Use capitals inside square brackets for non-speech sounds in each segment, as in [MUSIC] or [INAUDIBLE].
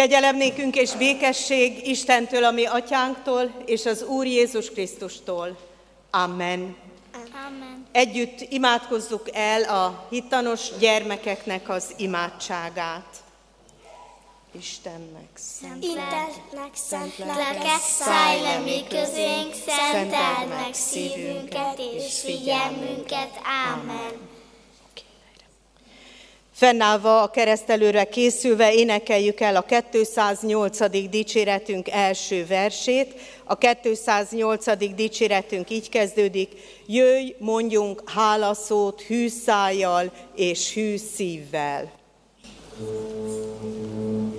Kegyelem nékünk és békesség Istentől, a mi atyánktól, és az Úr Jézus Krisztustól. Amen. Amen. Együtt imádkozzuk el a hittanos gyermekeknek az imádságát. Istennek szent Intesnek szent lelke, szállj le mi közénk, szenteld meg szívünket és figyelmünket. Amen. Fennállva a keresztelőre készülve énekeljük el a 208. dicséretünk első versét. A 208. dicséretünk így kezdődik, jöjj, mondjunk hálaszót hű szájjal és hű szívvel. Thank you.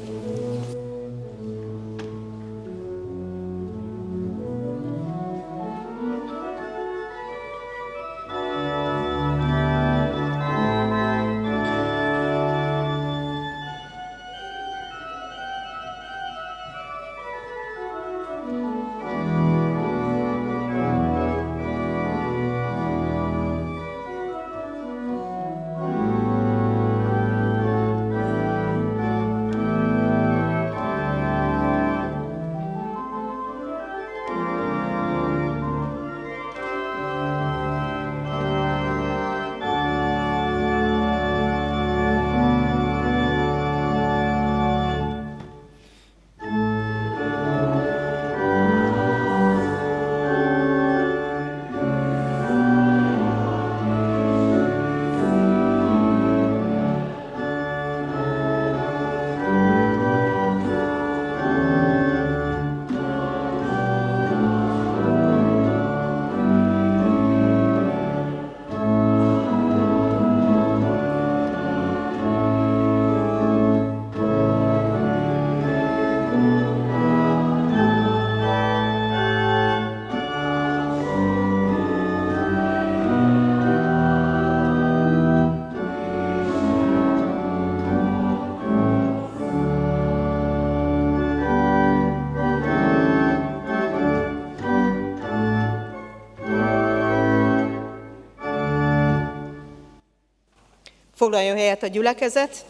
Foglaljon helyet a gyülekezet,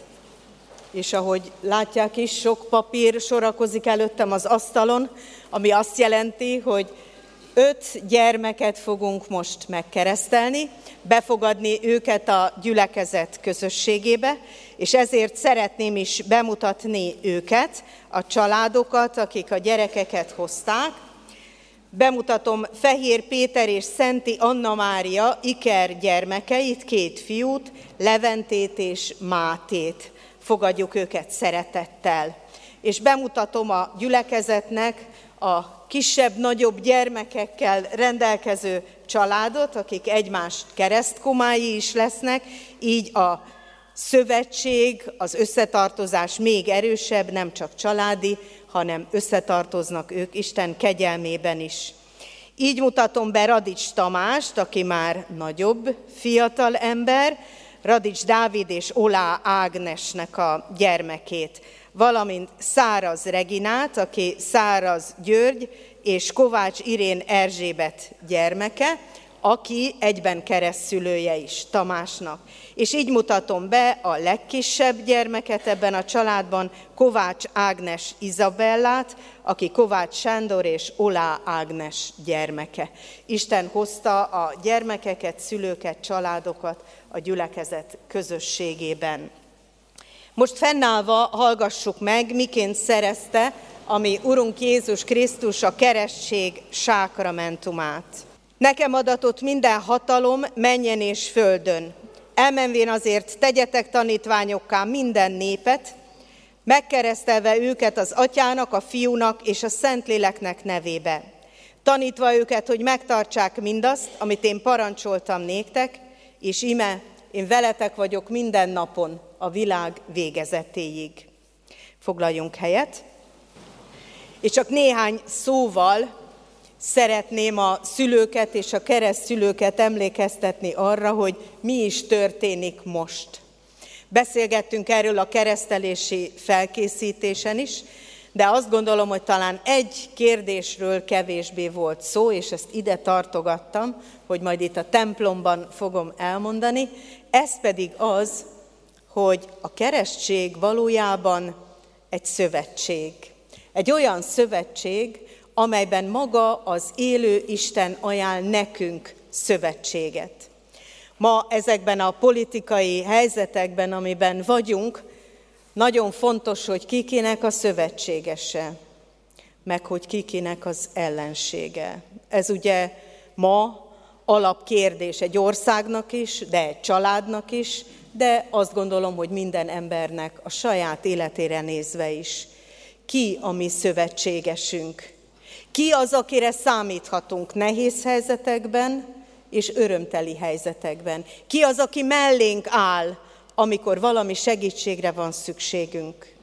és ahogy látják is, sok papír sorakozik előttem az asztalon, ami azt jelenti, hogy öt gyermeket fogunk most megkeresztelni, befogadni őket a gyülekezet közösségébe, és ezért szeretném is bemutatni őket, a családokat, akik a gyerekeket hozták, Bemutatom Fehér Péter és Szenti Anna Mária Iker gyermekeit, két fiút, Leventét és Mátét. Fogadjuk őket szeretettel. És bemutatom a gyülekezetnek a kisebb-nagyobb gyermekekkel rendelkező családot, akik egymást keresztkomái is lesznek, így a szövetség, az összetartozás még erősebb, nem csak családi, hanem összetartoznak ők Isten kegyelmében is. Így mutatom be Radics Tamást, aki már nagyobb, fiatal ember, Radics Dávid és Olá Ágnesnek a gyermekét, valamint Száraz Reginát, aki Száraz György és Kovács Irén Erzsébet gyermeke, aki egyben keresztülője is Tamásnak. És így mutatom be a legkisebb gyermeket ebben a családban, Kovács Ágnes Izabellát, aki Kovács Sándor és Olá Ágnes gyermeke. Isten hozta a gyermekeket, szülőket, családokat a gyülekezet közösségében. Most fennállva hallgassuk meg, miként szerezte ami Urunk Jézus Krisztus a keresztség sákramentumát. Nekem adatott minden hatalom menjen és földön. Elmenvén azért tegyetek tanítványokká minden népet, megkeresztelve őket az atyának, a fiúnak és a szentléleknek nevébe. Tanítva őket, hogy megtartsák mindazt, amit én parancsoltam néktek, és ime, én veletek vagyok minden napon a világ végezetéig. Foglaljunk helyet, és csak néhány szóval Szeretném a szülőket és a keresztszülőket emlékeztetni arra, hogy mi is történik most. Beszélgettünk erről a keresztelési felkészítésen is, de azt gondolom, hogy talán egy kérdésről kevésbé volt szó, és ezt ide tartogattam, hogy majd itt a templomban fogom elmondani. Ez pedig az, hogy a keresztség valójában egy szövetség. Egy olyan szövetség, amelyben maga az élő Isten ajánl nekünk szövetséget. Ma ezekben a politikai helyzetekben, amiben vagyunk, nagyon fontos, hogy kikinek a szövetségese, meg hogy kikinek az ellensége. Ez ugye ma alapkérdés egy országnak is, de egy családnak is, de azt gondolom, hogy minden embernek a saját életére nézve is. Ki a mi szövetségesünk? Ki az, akire számíthatunk nehéz helyzetekben és örömteli helyzetekben? Ki az, aki mellénk áll, amikor valami segítségre van szükségünk?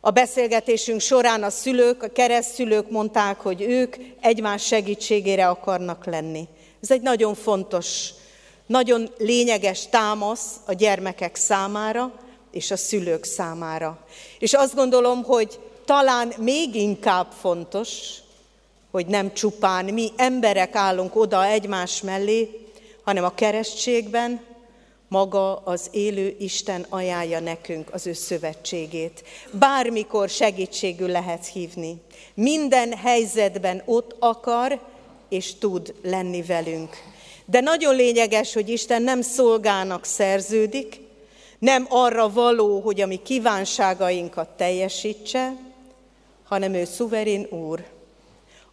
A beszélgetésünk során a szülők, a keresztszülők mondták, hogy ők egymás segítségére akarnak lenni. Ez egy nagyon fontos, nagyon lényeges támasz a gyermekek számára és a szülők számára. És azt gondolom, hogy talán még inkább fontos, hogy nem csupán mi emberek állunk oda egymás mellé, hanem a keresztségben maga az élő Isten ajánlja nekünk az ő szövetségét. Bármikor segítségül lehet hívni. Minden helyzetben ott akar és tud lenni velünk. De nagyon lényeges, hogy Isten nem szolgának szerződik, nem arra való, hogy a mi kívánságainkat teljesítse, hanem ő szuverén úr.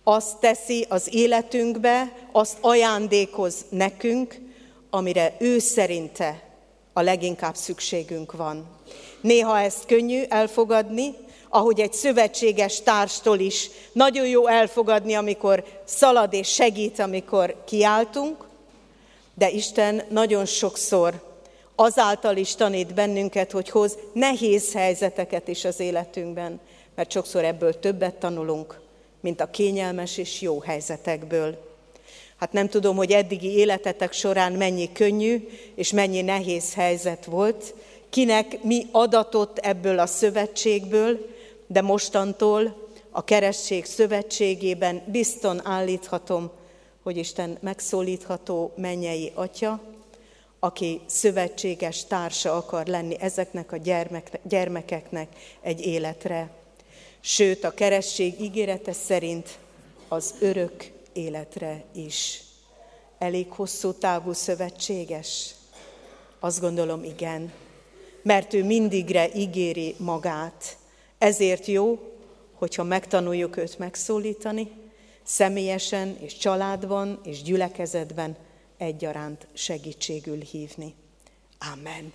Azt teszi az életünkbe, azt ajándékoz nekünk, amire ő szerinte a leginkább szükségünk van. Néha ezt könnyű elfogadni, ahogy egy szövetséges társtól is nagyon jó elfogadni, amikor szalad és segít, amikor kiáltunk, de Isten nagyon sokszor azáltal is tanít bennünket, hogy hoz nehéz helyzeteket is az életünkben, mert sokszor ebből többet tanulunk, mint a kényelmes és jó helyzetekből. Hát nem tudom, hogy eddigi életetek során mennyi könnyű és mennyi nehéz helyzet volt, kinek mi adatott ebből a szövetségből, de mostantól a keresztség szövetségében bizton állíthatom, hogy Isten megszólítható mennyei atya, aki szövetséges társa akar lenni ezeknek a gyermek, gyermekeknek egy életre. Sőt, a keresztség ígérete szerint az örök életre is. Elég hosszú távú szövetséges? Azt gondolom, igen. Mert ő mindigre ígéri magát. Ezért jó, hogyha megtanuljuk őt megszólítani, személyesen és családban és gyülekezetben egyaránt segítségül hívni. Amen.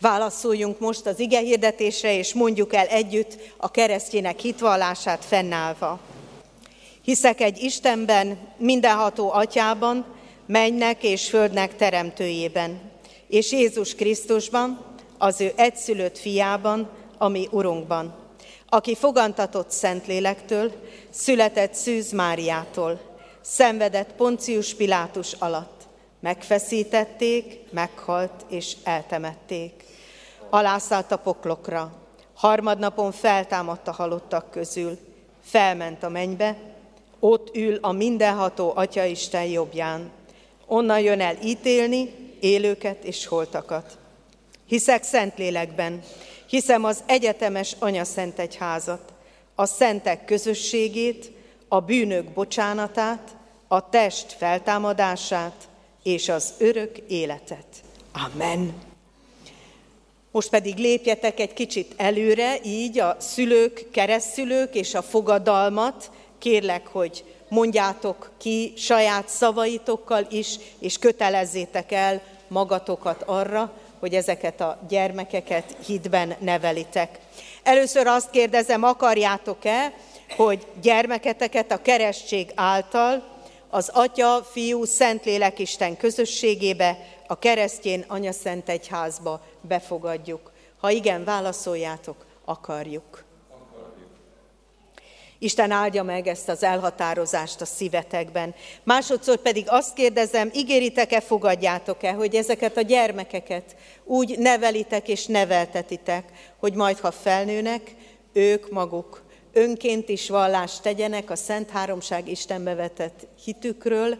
Válaszoljunk most az ige hirdetésre, és mondjuk el együtt a keresztjének hitvallását fennállva. Hiszek egy Istenben, mindenható atyában, mennek és földnek teremtőjében, és Jézus Krisztusban, az ő egyszülött fiában, ami Urunkban, aki fogantatott Szentlélektől, született Szűz Máriától, szenvedett Poncius Pilátus alatt, megfeszítették, meghalt és eltemették. Alászállt a poklokra, harmadnapon feltámadt a halottak közül, felment a mennybe, ott ül a mindenható Atya Isten jobbján. Onnan jön el ítélni élőket és holtakat. Hiszek Szentlélekben, hiszem az egyetemes Anya Szent Egyházat, a szentek közösségét, a bűnök bocsánatát, a test feltámadását és az örök életet. Amen. Most pedig lépjetek egy kicsit előre, így a szülők, keresztszülők és a fogadalmat kérlek, hogy mondjátok ki saját szavaitokkal is, és kötelezzétek el magatokat arra, hogy ezeket a gyermekeket hitben nevelitek. Először azt kérdezem, akarjátok-e, hogy gyermeketeket a keresztség által az Atya, Fiú, Szentlélek Isten közösségébe, a keresztjén Anya Szent Egyházba befogadjuk? Ha igen, válaszoljátok, akarjuk. Isten áldja meg ezt az elhatározást a szívetekben. Másodszor pedig azt kérdezem, ígéritek-e, fogadjátok-e, hogy ezeket a gyermekeket úgy nevelitek és neveltetitek, hogy majd, ha felnőnek, ők maguk önként is vallást tegyenek a Szent Háromság Istenbe vetett hitükről,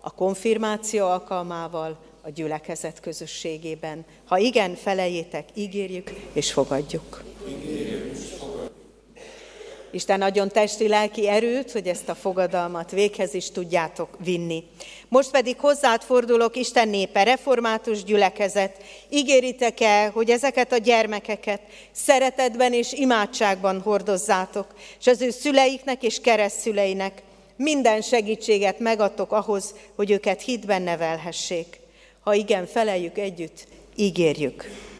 a konfirmáció alkalmával, a gyülekezet közösségében. Ha igen, felejétek, ígérjük és fogadjuk. Ígérjük és fogadjuk. Isten adjon testi-lelki erőt, hogy ezt a fogadalmat véghez is tudjátok vinni. Most pedig hozzád fordulok, Isten népe, református gyülekezet. Ígéritek el, hogy ezeket a gyermekeket szeretetben és imádságban hordozzátok, és az ő szüleiknek és keresztszüleinek minden segítséget megadtok ahhoz, hogy őket hitben nevelhessék. Ha igen, feleljük együtt, ígérjük.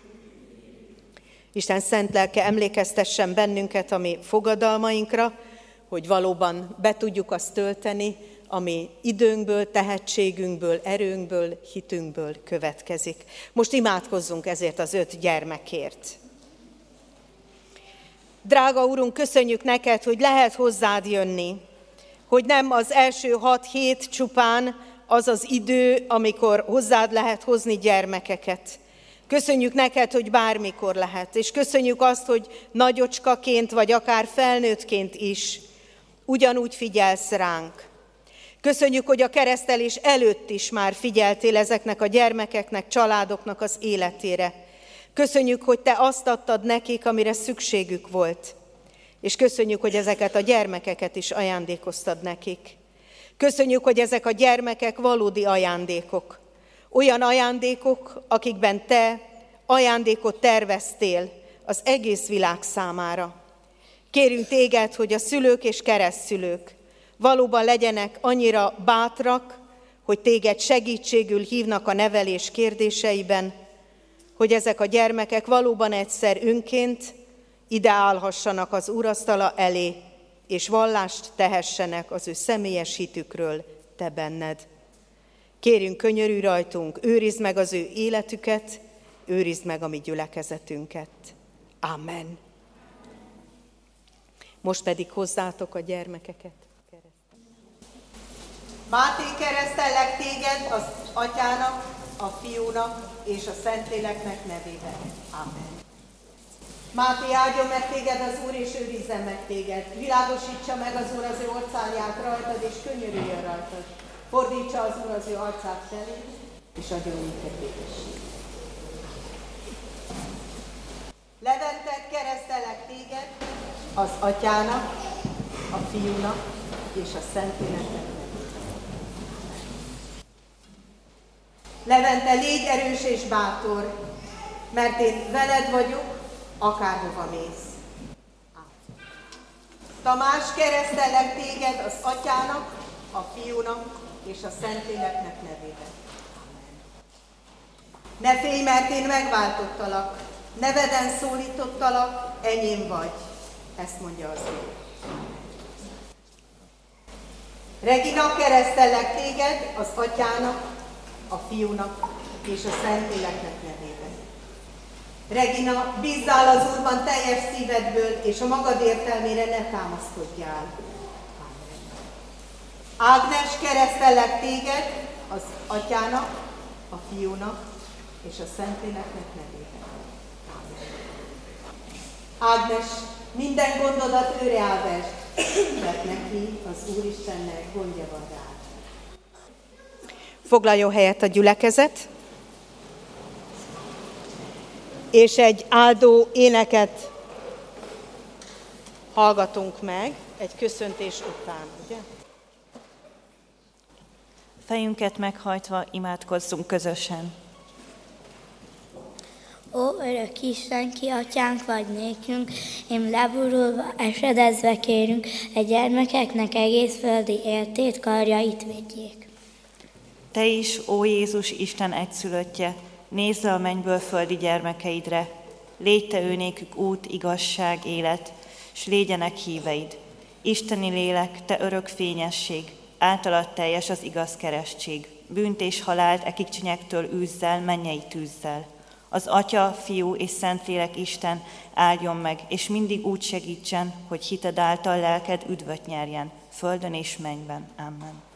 Isten szent lelke emlékeztessen bennünket a mi fogadalmainkra, hogy valóban be tudjuk azt tölteni, ami időnkből, tehetségünkből, erőnkből, hitünkből következik. Most imádkozzunk ezért az öt gyermekért. Drága Urunk, köszönjük neked, hogy lehet hozzád jönni, hogy nem az első hat hét csupán az az idő, amikor hozzád lehet hozni gyermekeket, Köszönjük neked, hogy bármikor lehet, és köszönjük azt, hogy nagyocskaként, vagy akár felnőttként is ugyanúgy figyelsz ránk. Köszönjük, hogy a keresztelés előtt is már figyeltél ezeknek a gyermekeknek, családoknak az életére. Köszönjük, hogy te azt adtad nekik, amire szükségük volt. És köszönjük, hogy ezeket a gyermekeket is ajándékoztad nekik. Köszönjük, hogy ezek a gyermekek valódi ajándékok. Olyan ajándékok, akikben te ajándékot terveztél az egész világ számára. Kérünk téged, hogy a szülők és keresztszülők valóban legyenek annyira bátrak, hogy téged segítségül hívnak a nevelés kérdéseiben, hogy ezek a gyermekek valóban egyszer önként ide állhassanak az úrasztala elé, és vallást tehessenek az ő személyes hitükről, te benned. Kérünk, könyörű rajtunk, őrizd meg az ő életüket, őrizd meg a mi gyülekezetünket. Amen. Most pedig hozzátok a gyermekeket. Máté keresztellek téged az atyának, a fiúnak és a Szentléleknek nevében. Amen. Máté áldjon meg téged az Úr, és őrizzen meg téged. Világosítsa meg az Úr az ő orcáját rajtad, és könyörüljön rajtad. Fordítsa az Úr az ő arcát felé, és adjon neked békesség. Leventek, keresztelek téged az atyának, a fiúnak és a Szentléleknek. Levente, légy erős és bátor, mert én veled vagyok, akárhova mész. Tamás, keresztelek téged az atyának, a fiúnak és a Szentléleknek nevében. Ne félj, mert én megváltottalak, neveden szólítottalak, enyém vagy. Ezt mondja az Úr. Regina, keresztellek téged az atyának, a fiúnak és a Szentléleknek nevében. Regina, bízzál az Úrban teljes szívedből, és a magad értelmére ne támaszkodjál. Ágnes, keresztellek téged az atyának, a fiúnak és a Szentléleknek nevében. Ágnes, minden gondodat őre áldest, mert neki az Úristennek gondja van rá. Foglaljon helyet a gyülekezet, és egy áldó éneket hallgatunk meg egy köszöntés után, ugye? Fejünket meghajtva imádkozzunk közösen. Ó, örök Isten, ki atyánk vagy nékünk, én leburulva, esedezve kérünk, egy gyermekeknek egész földi éltét karjait védjék. Te is, ó Jézus, Isten egyszülöttje, nézz a mennyből földi gyermekeidre, légy te ő nékük út, igazság, élet, s légyenek híveid. Isteni lélek, te örök fényesség, általad teljes az igaz keresztség, bűnt és halált ekikcsinyektől űzzel, mennyei tűzzel. Az Atya, Fiú és Szentlélek Isten áldjon meg, és mindig úgy segítsen, hogy hited által lelked üdvöt nyerjen, földön és mennyben. Amen.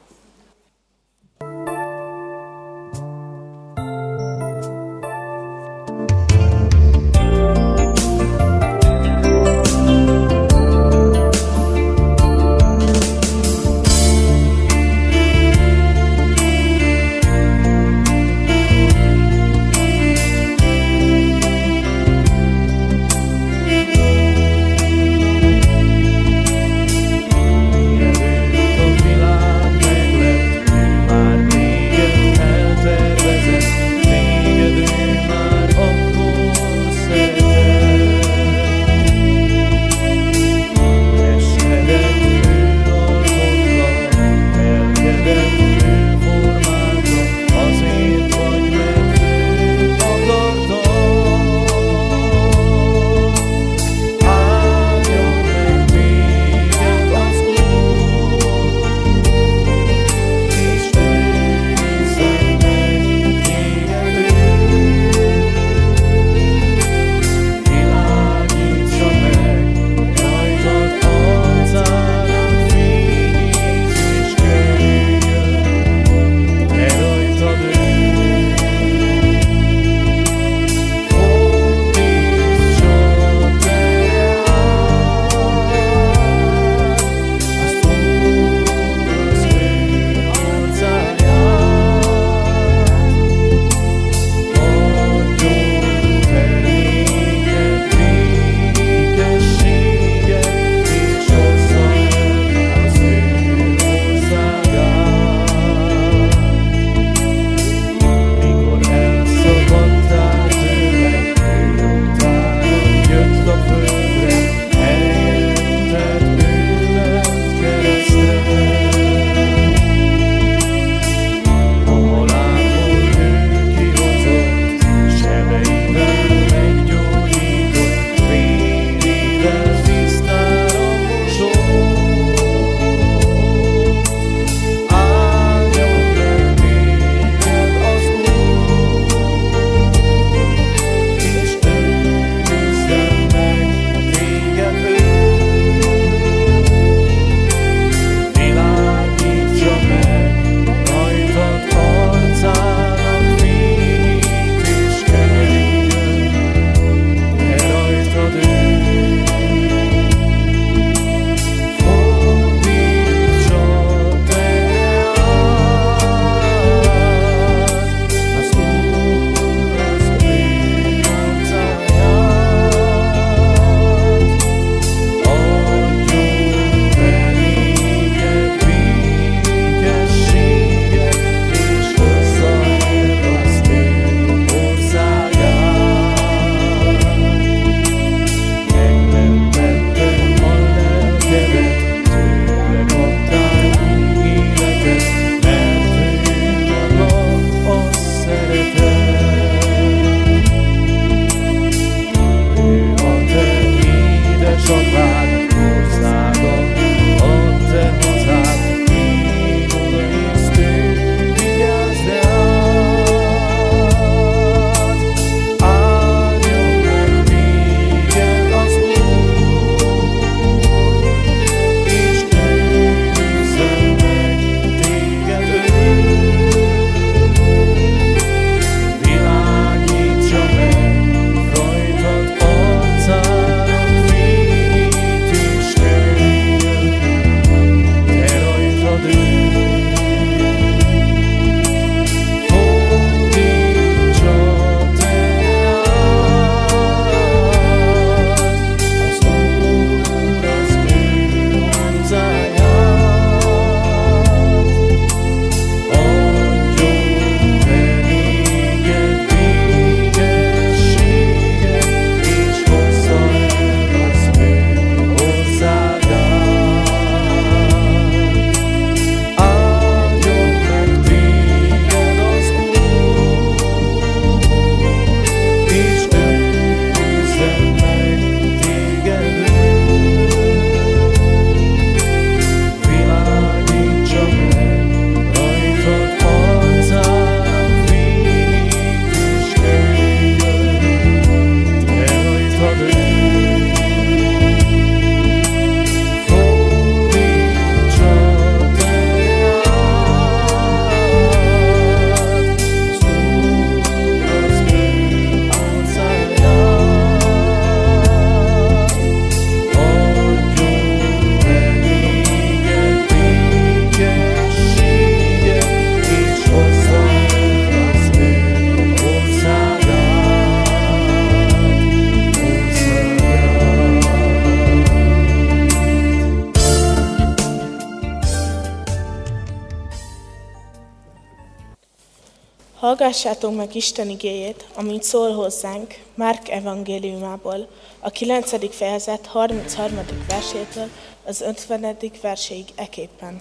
Hallgassátok meg Isten igéjét, amint szól hozzánk Márk evangéliumából, a 9. fejezet 33. versétől az 50. verséig eképpen.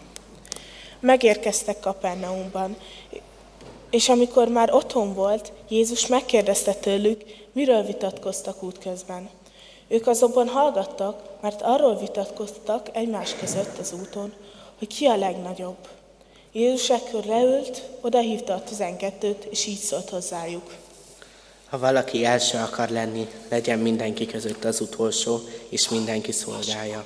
Megérkeztek Kapernaumban, és amikor már otthon volt, Jézus megkérdezte tőlük, miről vitatkoztak útközben. Ők azonban hallgattak, mert arról vitatkoztak egymás között az úton, hogy ki a legnagyobb. Jézus ekkor leült, odahívta a tizenkettőt, és így szólt hozzájuk. Ha valaki első akar lenni, legyen mindenki között az utolsó, és mindenki szolgálja.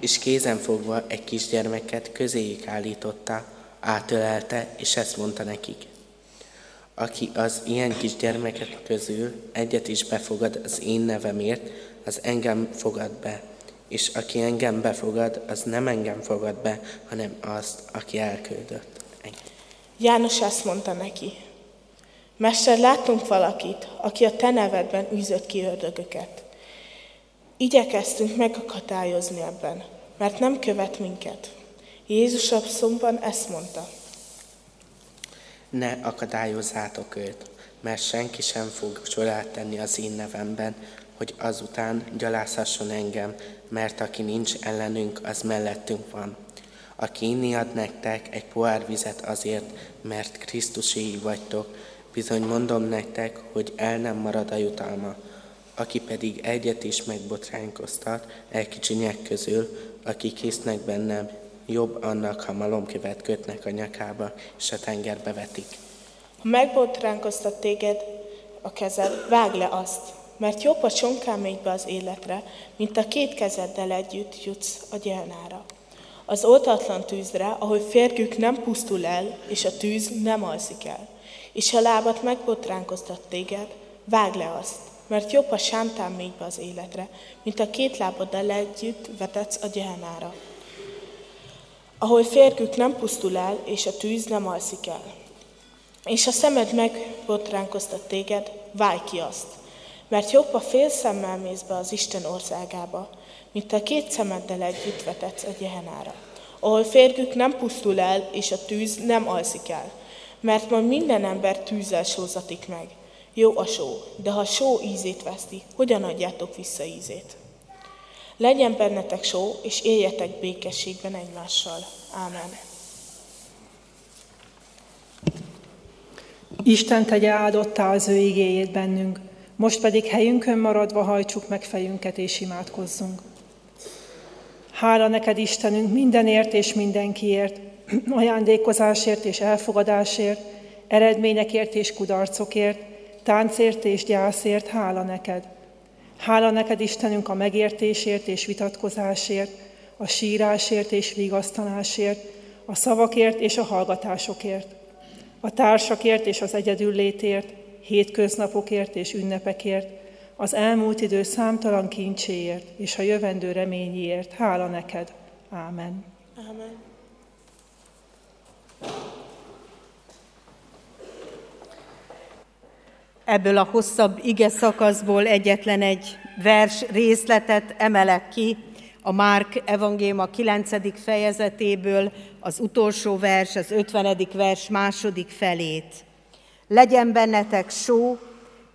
És kézen fogva egy kisgyermeket közéjük állította, átölelte, és ezt mondta nekik. Aki az ilyen kisgyermekek közül egyet is befogad az én nevemért, az engem fogad be, és aki engem befogad, az nem engem fogad be, hanem azt, aki elküldött. Ennyi. János ezt mondta neki. Mester, láttunk valakit, aki a te nevedben űzött ki ördögöket. Igyekeztünk megakadályozni ebben, mert nem követ minket. Jézus abszonban ezt mondta. Ne akadályozzátok őt, mert senki sem fog csodát tenni az én nevemben, hogy azután gyalázhasson engem, mert aki nincs ellenünk, az mellettünk van. Aki inni ad nektek egy pohár vizet azért, mert Krisztuséi vagytok, bizony mondom nektek, hogy el nem marad a jutalma. Aki pedig egyet is megbotránkoztat egy kicsinyek közül, akik hisznek bennem, jobb annak, ha malomkövet kötnek a nyakába, és a tengerbe vetik. Ha megbotránkoztat téged a kezed, vág le azt, mert jobb a csonkámékbe az életre, mint a két kezeddel együtt jutsz a gyelnára. Az oltatlan tűzre, ahol férgük nem pusztul el, és a tűz nem alszik el. És ha lábat megbotránkoztat téged, vág le azt, mert jobb a sántán az életre, mint a két lábaddal együtt vetetsz a gyelnára. Ahol férgük nem pusztul el, és a tűz nem alszik el. És a szemed megbotránkoztat téged, válj ki azt, mert jobb a fél szemmel mész be az Isten országába, mint a két szemeddel együtt vetetsz a gyehenára, ahol férgük nem pusztul el, és a tűz nem alszik el, mert majd minden ember tűzzel sózatik meg. Jó a só, de ha só ízét veszti, hogyan adjátok vissza ízét? Legyen bennetek só, és éljetek békességben egymással. Ámen. Isten tegye áldottá az ő igéjét bennünk, most pedig helyünkön maradva hajtsuk meg fejünket és imádkozzunk. Hála neked, Istenünk, mindenért és mindenkiért, [CLEARS THROAT] ajándékozásért és elfogadásért, eredményekért és kudarcokért, táncért és gyászért, hála neked. Hála neked, Istenünk, a megértésért és vitatkozásért, a sírásért és vigasztalásért, a szavakért és a hallgatásokért, a társakért és az egyedüllétért, hétköznapokért és ünnepekért, az elmúlt idő számtalan kincséért és a jövendő reményéért. Hála neked. Ámen. Ámen. Ebből a hosszabb ige szakaszból egyetlen egy vers részletet emelek ki, a Márk evangélium a 9. fejezetéből, az utolsó vers, az 50. vers második felét. Legyen bennetek só,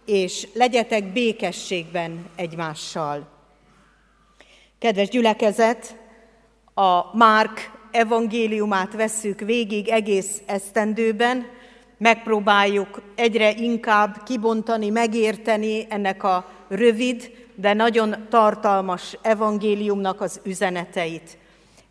és legyetek békességben egymással. Kedves gyülekezet, a Márk evangéliumát vesszük végig egész esztendőben, megpróbáljuk egyre inkább kibontani, megérteni ennek a rövid, de nagyon tartalmas evangéliumnak az üzeneteit.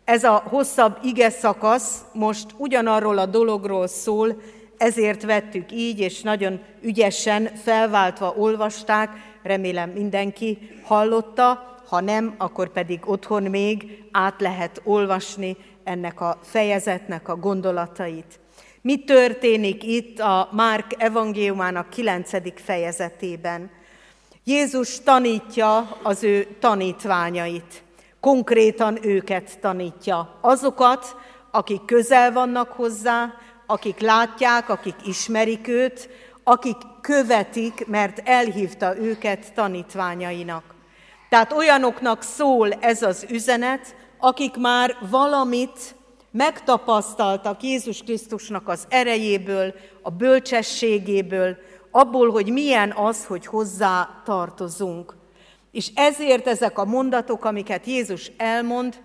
Ez a hosszabb ige szakasz most ugyanarról a dologról szól, ezért vettük így, és nagyon ügyesen felváltva olvasták, remélem mindenki hallotta, ha nem, akkor pedig otthon még át lehet olvasni ennek a fejezetnek a gondolatait. Mi történik itt a Márk evangéliumának 9. fejezetében? Jézus tanítja az ő tanítványait, konkrétan őket tanítja, azokat, akik közel vannak hozzá, akik látják, akik ismerik őt, akik követik, mert elhívta őket tanítványainak. Tehát olyanoknak szól ez az üzenet, akik már valamit megtapasztaltak Jézus Krisztusnak az erejéből, a bölcsességéből, abból, hogy milyen az, hogy hozzá tartozunk. És ezért ezek a mondatok, amiket Jézus elmond,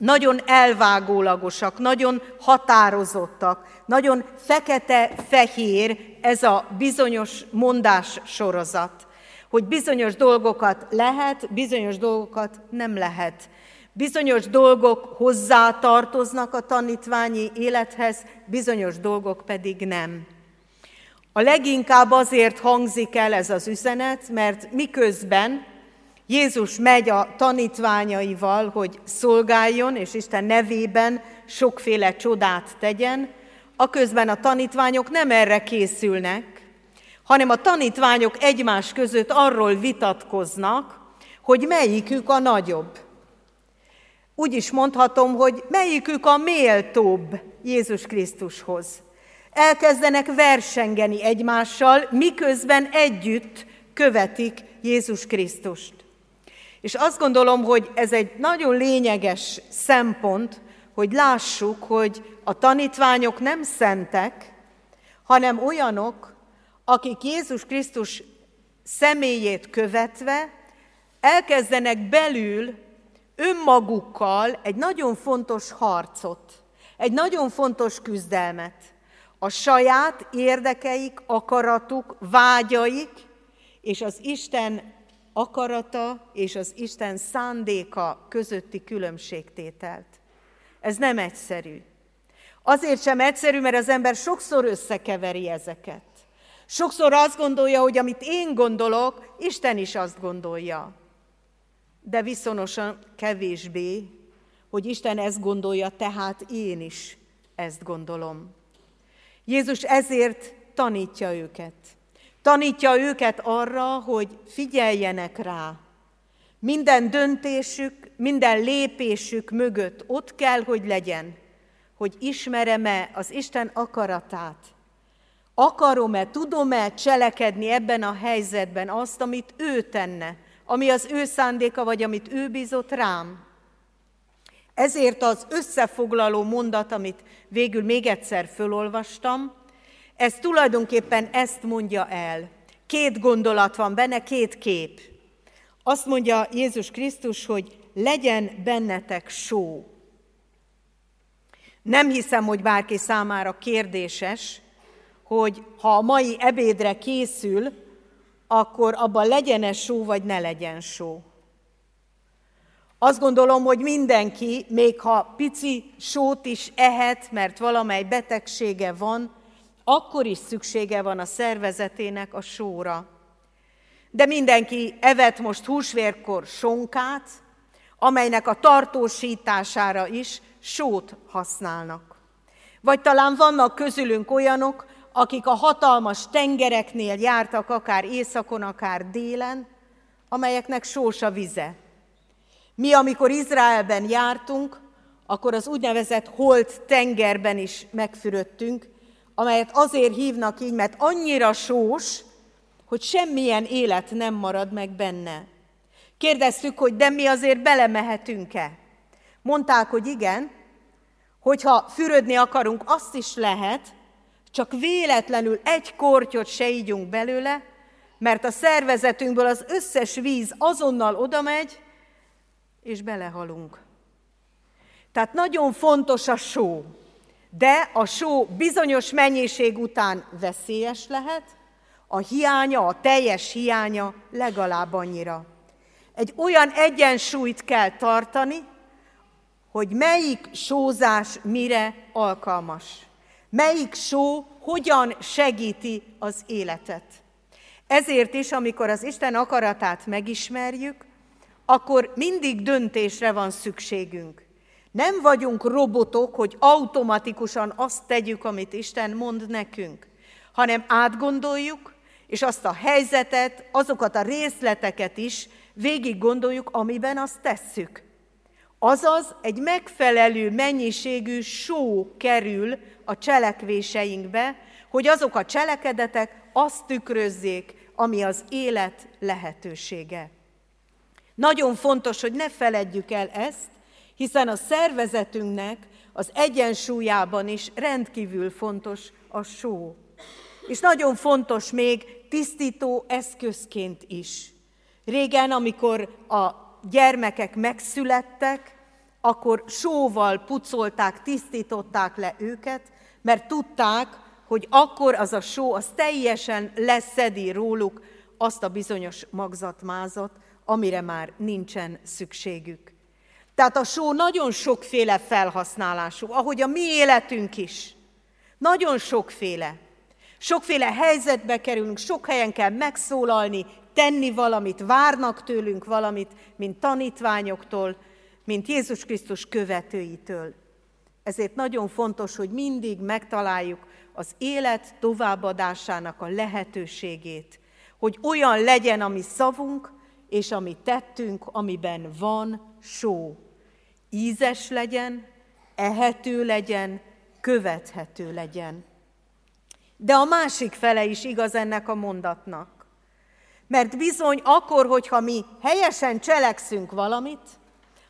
nagyon elvágólagosak, nagyon határozottak, nagyon fekete-fehér ez a bizonyos mondás sorozat, hogy bizonyos dolgokat lehet, bizonyos dolgokat nem lehet. Bizonyos dolgok hozzá tartoznak a tanítványi élethez, bizonyos dolgok pedig nem. A leginkább azért hangzik el ez az üzenet, mert miközben Jézus megy a tanítványaival, hogy szolgáljon, és Isten nevében sokféle csodát tegyen, aközben a tanítványok nem erre készülnek, hanem a tanítványok egymás között arról vitatkoznak, hogy melyikük a nagyobb. Úgy is mondhatom, hogy melyikük a méltóbb Jézus Krisztushoz. Elkezdenek versengeni egymással, miközben együtt követik Jézus Krisztust. És azt gondolom, hogy ez egy nagyon lényeges szempont, hogy lássuk, hogy a tanítványok nem szentek, hanem olyanok, akik Jézus Krisztus személyét követve elkezdenek belül önmagukkal egy nagyon fontos harcot, egy nagyon fontos küzdelmet. A saját érdekeik, akaratuk, vágyaik és az Isten akarata és az Isten szándéka közötti különbségtételt. Ez nem egyszerű. Azért sem egyszerű, mert az ember sokszor összekeveri ezeket. Sokszor azt gondolja, hogy amit én gondolok, Isten is azt gondolja. De viszonosan kevésbé, hogy Isten ezt gondolja, tehát én is ezt gondolom. Jézus ezért tanítja őket. Tanítja őket arra, hogy figyeljenek rá. Minden döntésük, minden lépésük mögött ott kell, hogy legyen, hogy ismerem-e az Isten akaratát. Akarom-e, tudom-e cselekedni ebben a helyzetben azt, amit ő tenne, ami az ő szándéka, vagy amit ő bízott rám. Ezért az összefoglaló mondat, amit végül még egyszer fölolvastam, ez tulajdonképpen ezt mondja el. Két gondolat van benne, két kép. Azt mondja Jézus Krisztus, hogy legyen bennetek só. Nem hiszem, hogy bárki számára kérdéses, hogy ha a mai ebédre készül, akkor abban legyen-e só, vagy ne legyen só. Azt gondolom, hogy mindenki, még ha pici sót is ehet, mert valamely betegsége van, akkor is szüksége van a szervezetének a sóra. De mindenki evett most húsvérkor sonkát, amelynek a tartósítására is sót használnak. Vagy talán vannak közülünk olyanok, akik a hatalmas tengereknél jártak, akár északon, akár délen, amelyeknek sós a vize. Mi, amikor Izraelben jártunk, akkor az úgynevezett holt tengerben is megfürödtünk, amelyet azért hívnak így, mert annyira sós, hogy semmilyen élet nem marad meg benne. Kérdeztük, hogy de mi azért belemehetünk-e? Mondták, hogy igen, hogyha fürödni akarunk, azt is lehet, csak véletlenül egy kortyot se ígyunk belőle, mert a szervezetünkből az összes víz azonnal odamegy, és belehalunk. Tehát nagyon fontos a só de a só bizonyos mennyiség után veszélyes lehet, a hiánya, a teljes hiánya legalább annyira. Egy olyan egyensúlyt kell tartani, hogy melyik sózás mire alkalmas. Melyik só hogyan segíti az életet. Ezért is, amikor az Isten akaratát megismerjük, akkor mindig döntésre van szükségünk. Nem vagyunk robotok, hogy automatikusan azt tegyük, amit Isten mond nekünk, hanem átgondoljuk, és azt a helyzetet, azokat a részleteket is végig gondoljuk, amiben azt tesszük. Azaz egy megfelelő mennyiségű só kerül a cselekvéseinkbe, hogy azok a cselekedetek azt tükrözzék, ami az élet lehetősége. Nagyon fontos, hogy ne feledjük el ezt, hiszen a szervezetünknek az egyensúlyában is rendkívül fontos a só. És nagyon fontos még tisztító eszközként is. Régen, amikor a gyermekek megszülettek, akkor sóval pucolták, tisztították le őket, mert tudták, hogy akkor az a só, az teljesen leszedi róluk azt a bizonyos magzatmázat, amire már nincsen szükségük. Tehát a só nagyon sokféle felhasználású, ahogy a mi életünk is. Nagyon sokféle. Sokféle helyzetbe kerülünk, sok helyen kell megszólalni, tenni valamit, várnak tőlünk valamit, mint tanítványoktól, mint Jézus Krisztus követőitől. Ezért nagyon fontos, hogy mindig megtaláljuk az élet továbbadásának a lehetőségét, hogy olyan legyen a mi szavunk, és ami tettünk, amiben van só. Ízes legyen, ehető legyen, követhető legyen. De a másik fele is igaz ennek a mondatnak. Mert bizony akkor, hogyha mi helyesen cselekszünk valamit,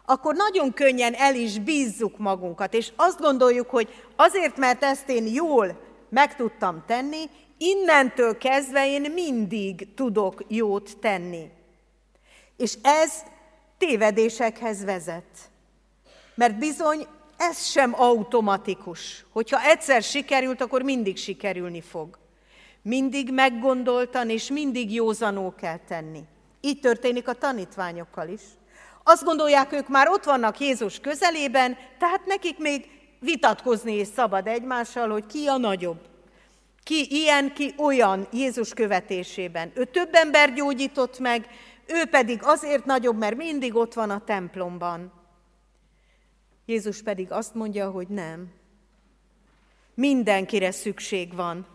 akkor nagyon könnyen el is bízzuk magunkat, és azt gondoljuk, hogy azért, mert ezt én jól meg tudtam tenni, innentől kezdve én mindig tudok jót tenni. És ez tévedésekhez vezet. Mert bizony ez sem automatikus. Hogyha egyszer sikerült, akkor mindig sikerülni fog. Mindig meggondoltan és mindig józanul kell tenni. Így történik a tanítványokkal is. Azt gondolják, ők már ott vannak Jézus közelében, tehát nekik még vitatkozni is szabad egymással, hogy ki a nagyobb. Ki ilyen, ki olyan Jézus követésében. Ő több ember gyógyított meg, ő pedig azért nagyobb, mert mindig ott van a templomban. Jézus pedig azt mondja, hogy nem. Mindenkire szükség van.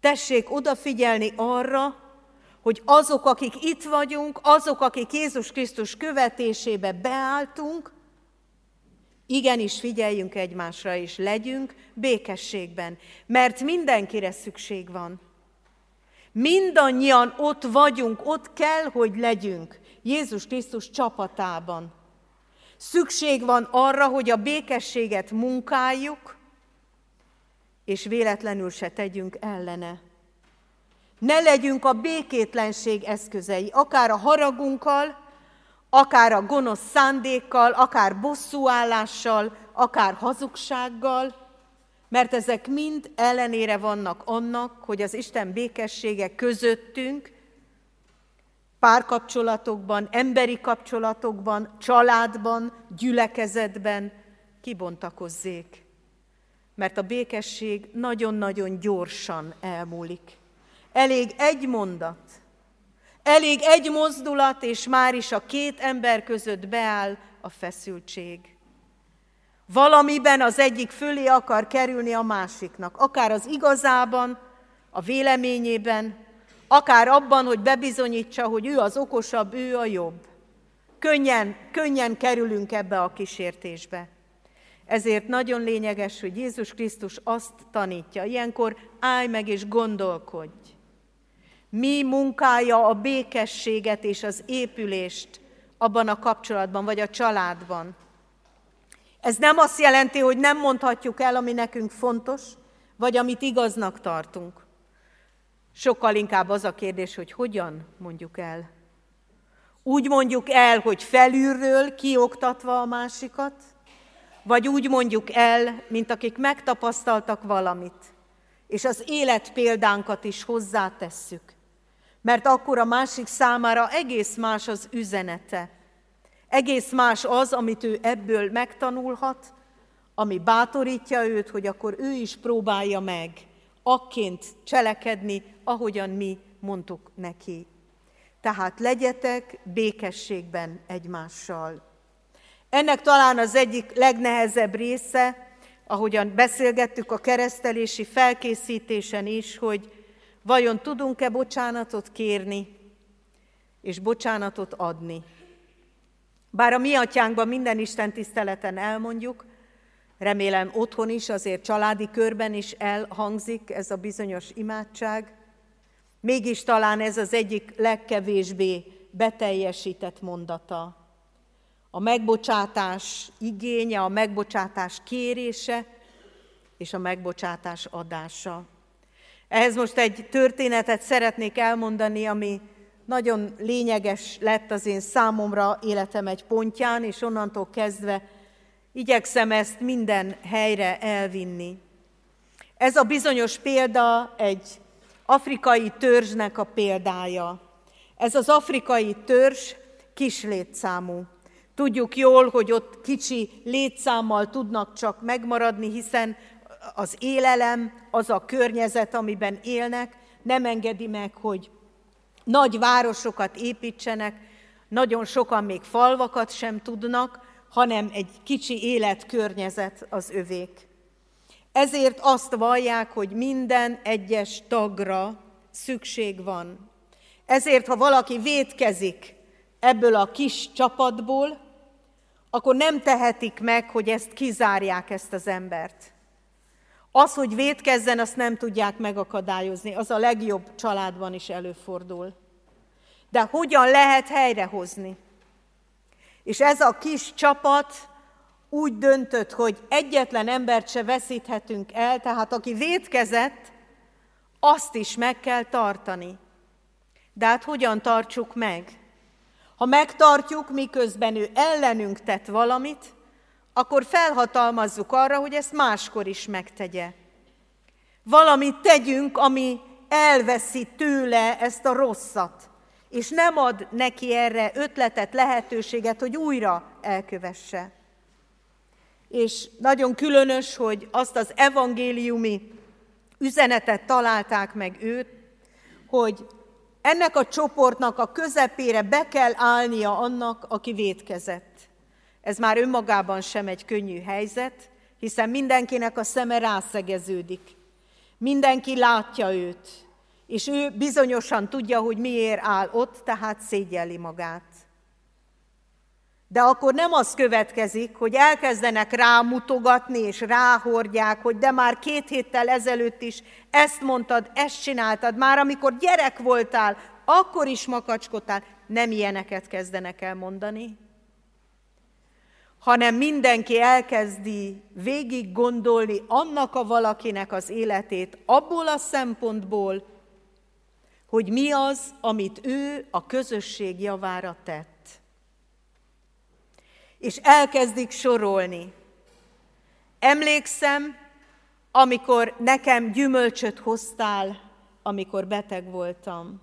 Tessék odafigyelni arra, hogy azok, akik itt vagyunk, azok, akik Jézus Krisztus követésébe beálltunk, igenis figyeljünk egymásra, és legyünk békességben, mert mindenkire szükség van. Mindannyian ott vagyunk, ott kell, hogy legyünk Jézus Krisztus csapatában. Szükség van arra, hogy a békességet munkáljuk, és véletlenül se tegyünk ellene. Ne legyünk a békétlenség eszközei, akár a haragunkkal, akár a gonosz szándékkal, akár bosszúállással, akár hazugsággal, mert ezek mind ellenére vannak annak, hogy az Isten békessége közöttünk, párkapcsolatokban, emberi kapcsolatokban, családban, gyülekezetben kibontakozzék. Mert a békesség nagyon-nagyon gyorsan elmúlik. Elég egy mondat, elég egy mozdulat, és már is a két ember között beáll a feszültség. Valamiben az egyik fölé akar kerülni a másiknak, akár az igazában, a véleményében, akár abban, hogy bebizonyítsa, hogy ő az okosabb, ő a jobb. Könnyen, könnyen kerülünk ebbe a kísértésbe. Ezért nagyon lényeges, hogy Jézus Krisztus azt tanítja. Ilyenkor állj meg és gondolkodj. Mi munkálja a békességet és az épülést abban a kapcsolatban, vagy a családban? Ez nem azt jelenti, hogy nem mondhatjuk el, ami nekünk fontos, vagy amit igaznak tartunk. Sokkal inkább az a kérdés, hogy hogyan mondjuk el. Úgy mondjuk el, hogy felülről kioktatva a másikat, vagy úgy mondjuk el, mint akik megtapasztaltak valamit, és az élet példánkat is hozzátesszük. Mert akkor a másik számára egész más az üzenete. Egész más az, amit ő ebből megtanulhat, ami bátorítja őt, hogy akkor ő is próbálja meg akként cselekedni, ahogyan mi mondtuk neki. Tehát legyetek békességben egymással. Ennek talán az egyik legnehezebb része, ahogyan beszélgettük a keresztelési felkészítésen is, hogy vajon tudunk-e bocsánatot kérni, és bocsánatot adni. Bár a mi atyánkban minden Isten tiszteleten elmondjuk, Remélem otthon is, azért családi körben is elhangzik ez a bizonyos imádság. Mégis talán ez az egyik legkevésbé beteljesített mondata. a megbocsátás igénye, a megbocsátás kérése és a megbocsátás adása. Ehhez most egy történetet szeretnék elmondani, ami nagyon lényeges lett az én számomra életem egy pontján, és onnantól kezdve igyekszem ezt minden helyre elvinni. Ez a bizonyos példa egy afrikai törzsnek a példája. Ez az afrikai törzs kis létszámú. Tudjuk jól, hogy ott kicsi létszámmal tudnak csak megmaradni, hiszen az élelem, az a környezet, amiben élnek, nem engedi meg, hogy nagy városokat építsenek, nagyon sokan még falvakat sem tudnak, hanem egy kicsi életkörnyezet az övék. Ezért azt vallják, hogy minden egyes tagra szükség van. Ezért, ha valaki vétkezik ebből a kis csapatból, akkor nem tehetik meg, hogy ezt kizárják ezt az embert. Az, hogy védkezzen, azt nem tudják megakadályozni. Az a legjobb családban is előfordul. De hogyan lehet helyrehozni? És ez a kis csapat úgy döntött, hogy egyetlen embert se veszíthetünk el, tehát aki védkezett, azt is meg kell tartani. De hát hogyan tartsuk meg? Ha megtartjuk, miközben ő ellenünk tett valamit, akkor felhatalmazzuk arra, hogy ezt máskor is megtegye. Valamit tegyünk, ami elveszi tőle ezt a rosszat, és nem ad neki erre ötletet, lehetőséget, hogy újra elkövesse. És nagyon különös, hogy azt az evangéliumi üzenetet találták meg őt, hogy ennek a csoportnak a közepére be kell állnia annak, aki vétkezett. Ez már önmagában sem egy könnyű helyzet, hiszen mindenkinek a szeme rászegeződik. Mindenki látja őt, és ő bizonyosan tudja, hogy miért áll ott, tehát szégyelli magát. De akkor nem az következik, hogy elkezdenek rámutogatni és ráhordják, hogy de már két héttel ezelőtt is ezt mondtad, ezt csináltad, már amikor gyerek voltál, akkor is makacskodtál. Nem ilyeneket kezdenek el mondani, hanem mindenki elkezdi végig gondolni annak a valakinek az életét abból a szempontból, hogy mi az, amit ő a közösség javára tett. És elkezdik sorolni. Emlékszem, amikor nekem gyümölcsöt hoztál, amikor beteg voltam.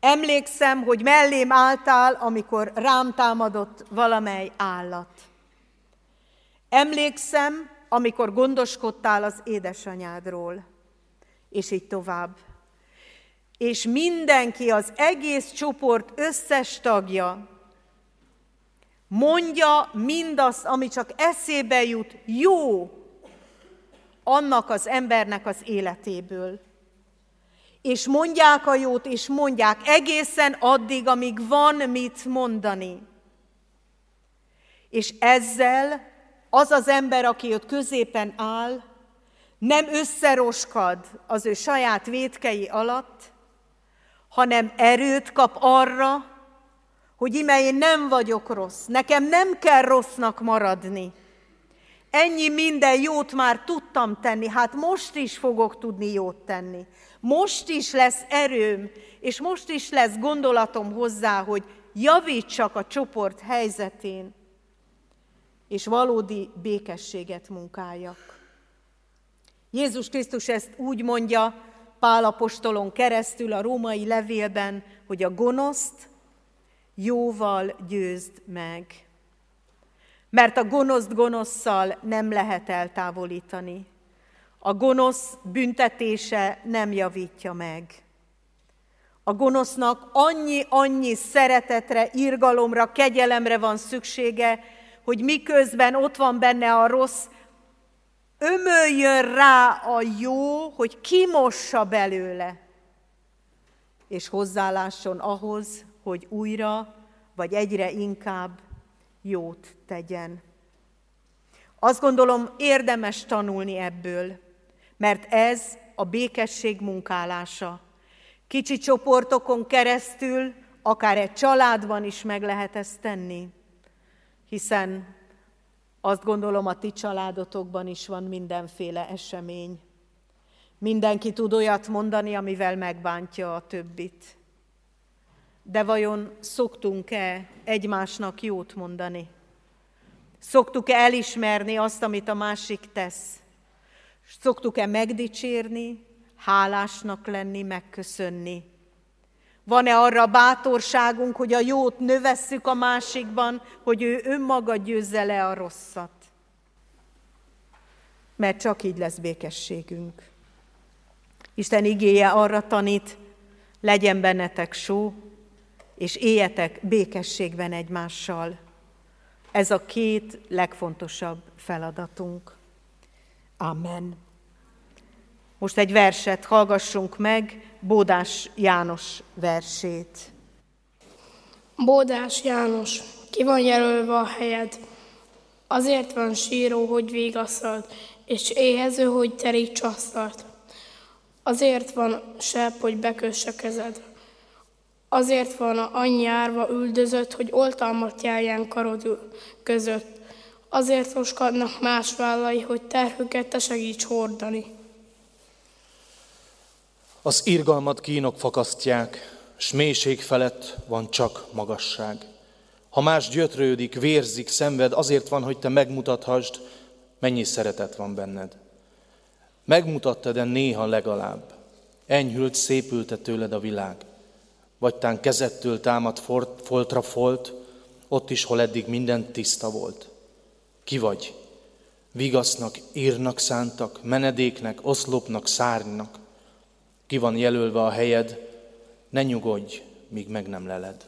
Emlékszem, hogy mellém álltál, amikor rám támadott valamely állat. Emlékszem, amikor gondoskodtál az édesanyádról, és így tovább. És mindenki, az egész csoport összes tagja mondja mindazt, ami csak eszébe jut, jó annak az embernek az életéből és mondják a jót, és mondják egészen addig, amíg van mit mondani. És ezzel az az ember, aki ott középen áll, nem összeroskad az ő saját vétkei alatt, hanem erőt kap arra, hogy ime én nem vagyok rossz, nekem nem kell rossznak maradni. Ennyi minden jót már tudtam tenni, hát most is fogok tudni jót tenni. Most is lesz erőm, és most is lesz gondolatom hozzá, hogy javítsak a csoport helyzetén, és valódi békességet munkáljak. Jézus Krisztus ezt úgy mondja Pálapostolon keresztül a római levélben, hogy a gonoszt jóval győzd meg. Mert a gonoszt gonoszszal nem lehet eltávolítani. A gonosz büntetése nem javítja meg. A gonosznak annyi-annyi szeretetre, irgalomra, kegyelemre van szüksége, hogy miközben ott van benne a rossz, ömöljön rá a jó, hogy kimossa belőle, és hozzálásson ahhoz, hogy újra, vagy egyre inkább jót tegyen. Azt gondolom, érdemes tanulni ebből mert ez a békesség munkálása. Kicsi csoportokon keresztül, akár egy családban is meg lehet ezt tenni. hiszen azt gondolom a ti családotokban is van mindenféle esemény. Mindenki tud olyat mondani, amivel megbántja a többit. De vajon szoktunk-e egymásnak jót mondani? Szoktuk-e elismerni azt, amit a másik tesz? Szoktuk-e megdicsérni, hálásnak lenni, megköszönni? Van-e arra bátorságunk, hogy a jót növesszük a másikban, hogy ő önmaga győzze le a rosszat? Mert csak így lesz békességünk. Isten igéje arra tanít, legyen bennetek só, és éljetek békességben egymással. Ez a két legfontosabb feladatunk. Amen. Most egy verset hallgassunk meg, Bódás János versét. Bódás János, ki van jelölve a helyed? Azért van síró, hogy vigasztalt, és éhező, hogy teríts asztalt. Azért van sebb, hogy bekösse kezed. Azért van annyi árva üldözött, hogy oltalmat járján karod között. Azért oskadnak más vállai, hogy terhüket te segíts hordani. Az irgalmat kínok fakasztják, s mélység felett van csak magasság. Ha más gyötrődik, vérzik, szenved, azért van, hogy te megmutathasd, mennyi szeretet van benned. Megmutattad de néha legalább, enyhült, szépülte tőled a világ. Vagy tán kezettől támad foltra folt, ott is, hol eddig minden tiszta volt. Ki vagy? Vigasznak, írnak szántak, menedéknek, oszlopnak, szárnynak. Ki van jelölve a helyed, ne nyugodj, míg meg nem leled.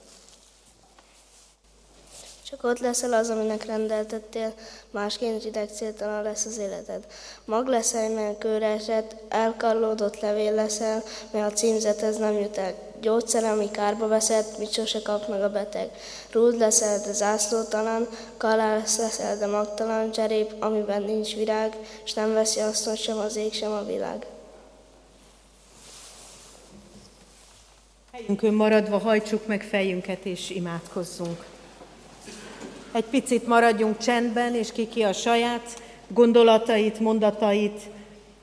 Csak ott leszel az, aminek rendeltettél, másként rideg céltalan lesz az életed. Mag leszel, mert kőre esett, elkallódott levél leszel, mert a címzethez nem jut el. Gyógyszer, ami kárba veszett, mit sose kap meg a beteg. Rúd leszel, de zászlótalan, kalás leszel, de magtalan, cserép, amiben nincs virág, és nem veszi azt sem az ég, sem a világ. Helyünkön maradva hajtsuk meg fejünket és imádkozzunk. Egy picit maradjunk csendben, és ki ki a saját gondolatait, mondatait,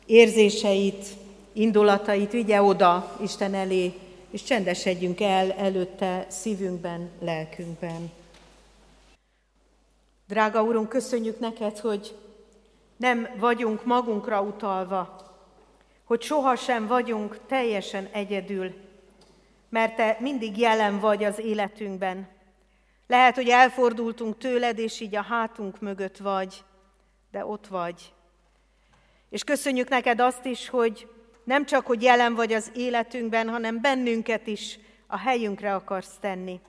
érzéseit, indulatait vigye oda Isten elé, és csendesedjünk el előtte szívünkben, lelkünkben. Drága Úrunk, köszönjük neked, hogy nem vagyunk magunkra utalva, hogy sohasem vagyunk teljesen egyedül, mert Te mindig jelen vagy az életünkben. Lehet, hogy elfordultunk tőled, és így a hátunk mögött vagy, de ott vagy. És köszönjük neked azt is, hogy nem csak, hogy jelen vagy az életünkben, hanem bennünket is a helyünkre akarsz tenni.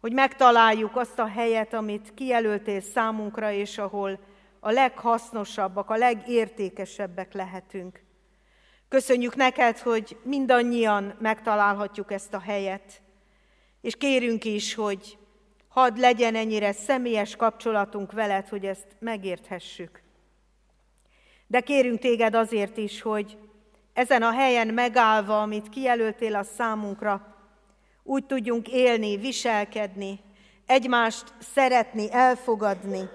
Hogy megtaláljuk azt a helyet, amit kijelöltél számunkra, és ahol a leghasznosabbak, a legértékesebbek lehetünk. Köszönjük neked, hogy mindannyian megtalálhatjuk ezt a helyet, és kérünk is, hogy hadd legyen ennyire személyes kapcsolatunk veled, hogy ezt megérthessük. De kérünk téged azért is, hogy ezen a helyen megállva, amit kijelöltél a számunkra, úgy tudjunk élni, viselkedni, egymást szeretni, elfogadni,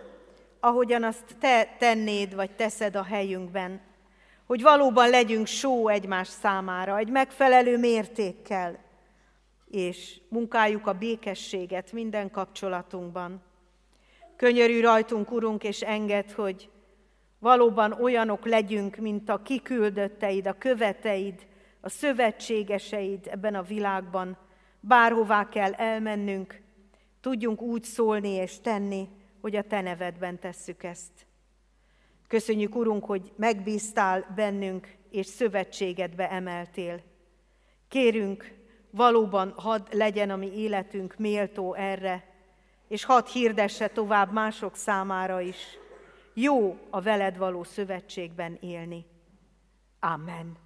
ahogyan azt te tennéd, vagy teszed a helyünkben hogy valóban legyünk só egymás számára, egy megfelelő mértékkel, és munkáljuk a békességet minden kapcsolatunkban. Könyörű rajtunk, Urunk, és enged, hogy valóban olyanok legyünk, mint a kiküldötteid, a követeid, a szövetségeseid ebben a világban. Bárhová kell elmennünk, tudjunk úgy szólni és tenni, hogy a Te nevedben tesszük ezt. Köszönjük, Urunk, hogy megbíztál bennünk, és szövetségedbe emeltél. Kérünk, valóban hadd legyen a mi életünk méltó erre, és hadd hirdesse tovább mások számára is. Jó a veled való szövetségben élni. Amen.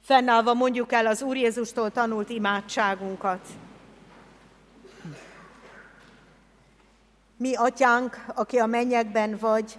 Fennállva mondjuk el az Úr Jézustól tanult imádságunkat. Mi, atyánk, aki a mennyekben vagy,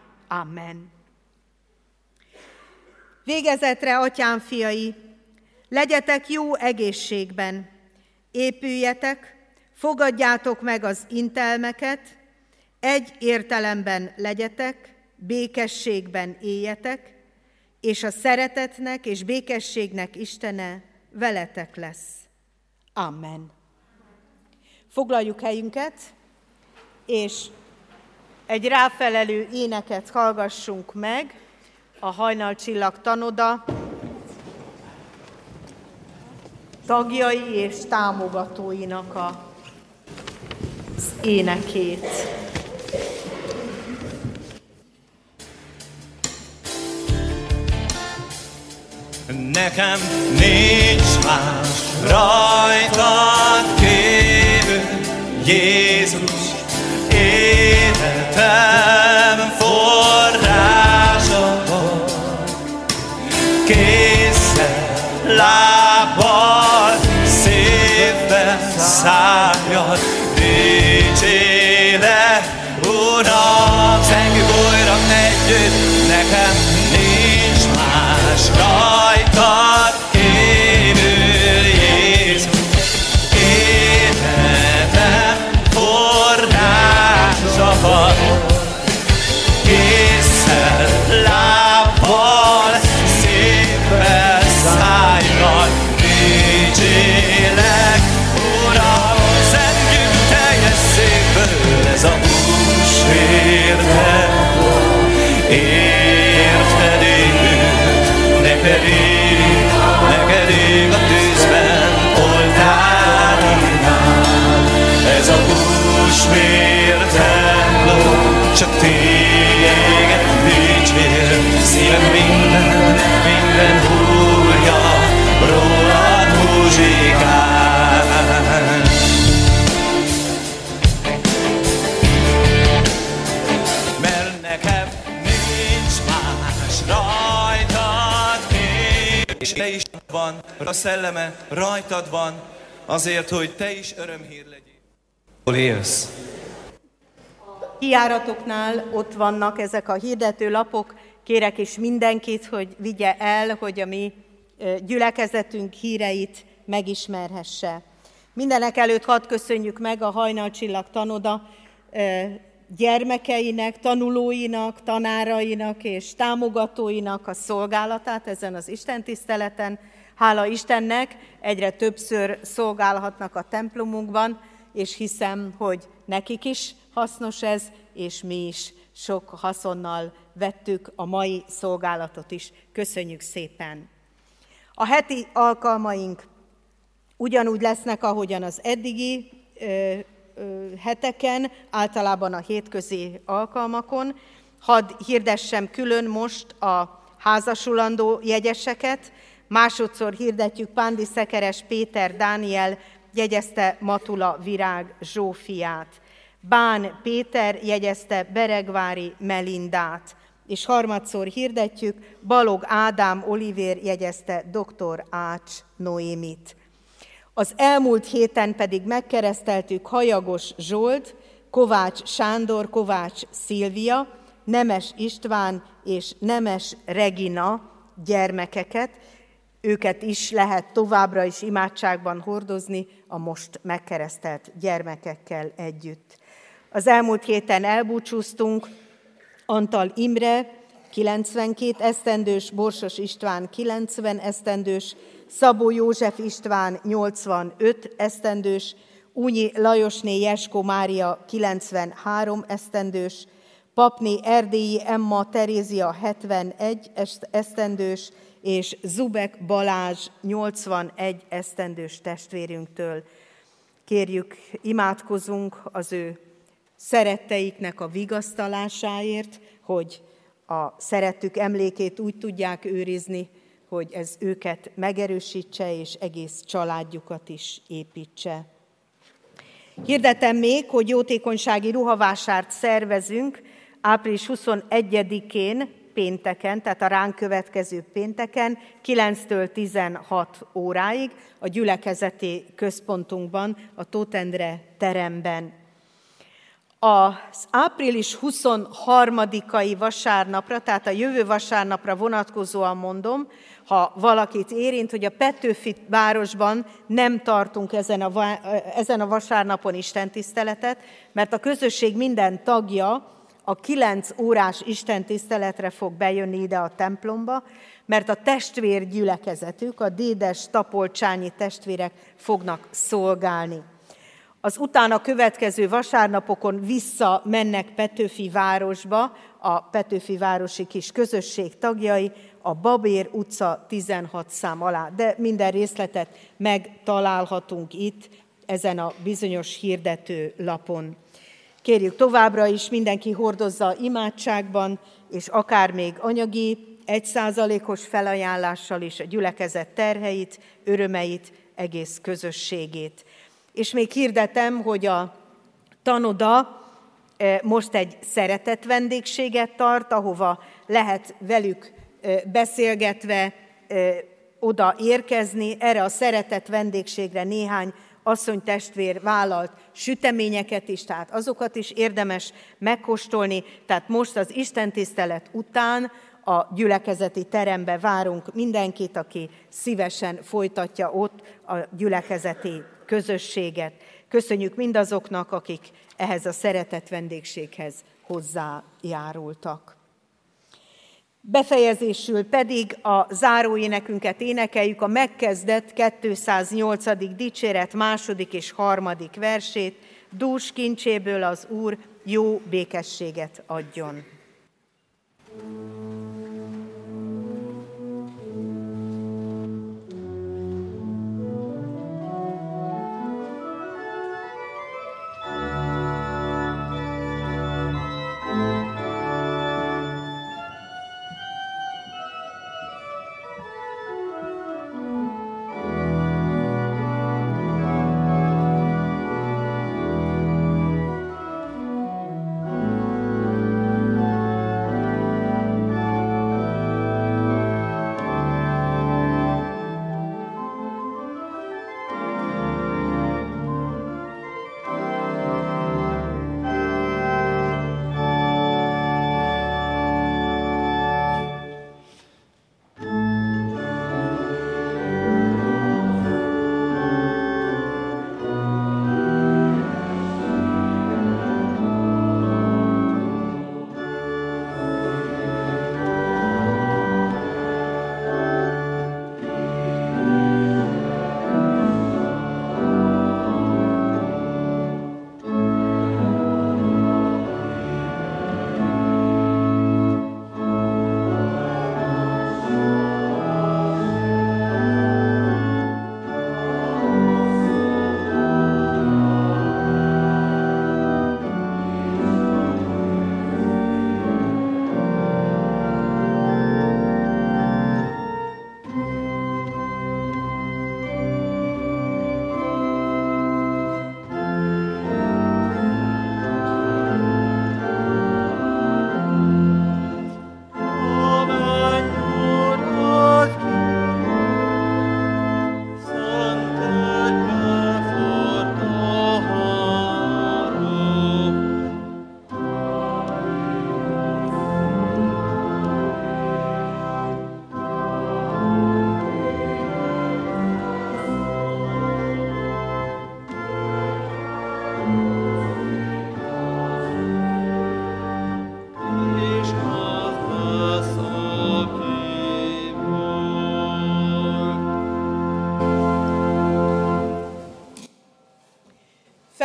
Amen. Végezetre, atyám fiai, legyetek jó egészségben, épüljetek, fogadjátok meg az intelmeket, egy értelemben legyetek, békességben éljetek, és a szeretetnek és békességnek Istene veletek lesz. Amen. Foglaljuk helyünket, és egy ráfelelő éneket hallgassunk meg, a Hajnalcsillag tanoda tagjai és támogatóinak a, énekét. Nekem nincs más rajtad kívül, Jézus, életem forrása Készen, a szelleme rajtad van, azért, hogy te is örömhír legyél. Hol élsz? Kiáratoknál ott vannak ezek a hirdető lapok. Kérek is mindenkit, hogy vigye el, hogy a mi gyülekezetünk híreit megismerhesse. Mindenek előtt hadd köszönjük meg a Hajnalcsillag tanoda gyermekeinek, tanulóinak, tanárainak és támogatóinak a szolgálatát ezen az istentiszteleten. Hála Istennek, egyre többször szolgálhatnak a templomunkban, és hiszem, hogy nekik is hasznos ez, és mi is sok haszonnal vettük a mai szolgálatot is. Köszönjük szépen! A heti alkalmaink ugyanúgy lesznek, ahogyan az eddigi ö, ö, heteken, általában a hétközi alkalmakon. Hadd hirdessem külön most a házasulandó jegyeseket. Másodszor hirdetjük Pándi Szekeres Péter Dániel jegyezte Matula Virág Zsófiát. Bán Péter jegyezte Beregvári Melindát, és harmadszor hirdetjük, Balog Ádám Olivér jegyezte dr. Ács Noémit. Az elmúlt héten pedig megkereszteltük Hajagos Zsolt, Kovács Sándor, Kovács Szilvia, Nemes István és Nemes Regina gyermekeket. Őket is lehet továbbra is imádságban hordozni a most megkeresztelt gyermekekkel együtt. Az elmúlt héten elbúcsúztunk Antal Imre, 92 esztendős, Borsos István 90 esztendős, Szabó József István 85 esztendős, Únyi Lajosné Jesko Mária 93 esztendős, Papné Erdélyi Emma Terézia 71 esztendős, és Zubek Balázs 81 esztendős testvérünktől. Kérjük, imádkozunk az ő szeretteiknek a vigasztalásáért, hogy a szerettük emlékét úgy tudják őrizni, hogy ez őket megerősítse, és egész családjukat is építse. Hirdetem még, hogy jótékonysági ruhavásárt szervezünk április 21-én, pénteken, tehát a ránk következő pénteken, 9-től 16 óráig a gyülekezeti központunkban, a Tótendre teremben. Az április 23-ai vasárnapra, tehát a jövő vasárnapra vonatkozóan mondom, ha valakit érint, hogy a Petőfi városban nem tartunk ezen a, ezen a vasárnapon istentiszteletet, mert a közösség minden tagja a kilenc órás istentiszteletre fog bejönni ide a templomba, mert a testvér gyülekezetük, a dédes tapolcsányi testvérek fognak szolgálni. Az utána következő vasárnapokon vissza mennek Petőfi városba, a Petőfi városi kis közösség tagjai, a Babér utca 16 szám alá. De minden részletet megtalálhatunk itt, ezen a bizonyos hirdető lapon. Kérjük továbbra is, mindenki hordozza imádságban, és akár még anyagi, egyszázalékos felajánlással is a gyülekezet terheit, örömeit, egész közösségét. És még hirdetem, hogy a tanoda eh, most egy szeretett vendégséget tart, ahova lehet velük eh, beszélgetve eh, oda érkezni. Erre a szeretett vendégségre néhány asszony testvér vállalt süteményeket is, tehát azokat is érdemes megkóstolni. Tehát most az Isten tisztelet után a gyülekezeti terembe várunk mindenkit, aki szívesen folytatja ott a gyülekezeti közösséget. Köszönjük mindazoknak, akik ehhez a szeretett vendégséghez hozzájárultak. Befejezésül pedig a záróénekünket énekeljük, a megkezdett 208. dicséret második és harmadik versét, dús kincséből az Úr jó békességet adjon. thank you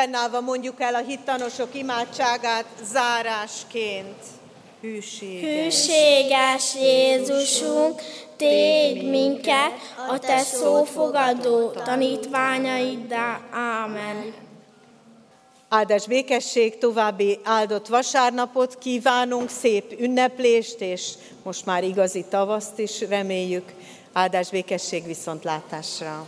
Fennállva mondjuk el a hittanosok imádságát zárásként. Hűséges. Hűséges Jézusunk, tégy minket a Te szófogadó tanítványaiddá. Ámen. Áldás békesség, további áldott vasárnapot kívánunk, szép ünneplést, és most már igazi tavaszt is reméljük. Áldás békesség viszontlátásra.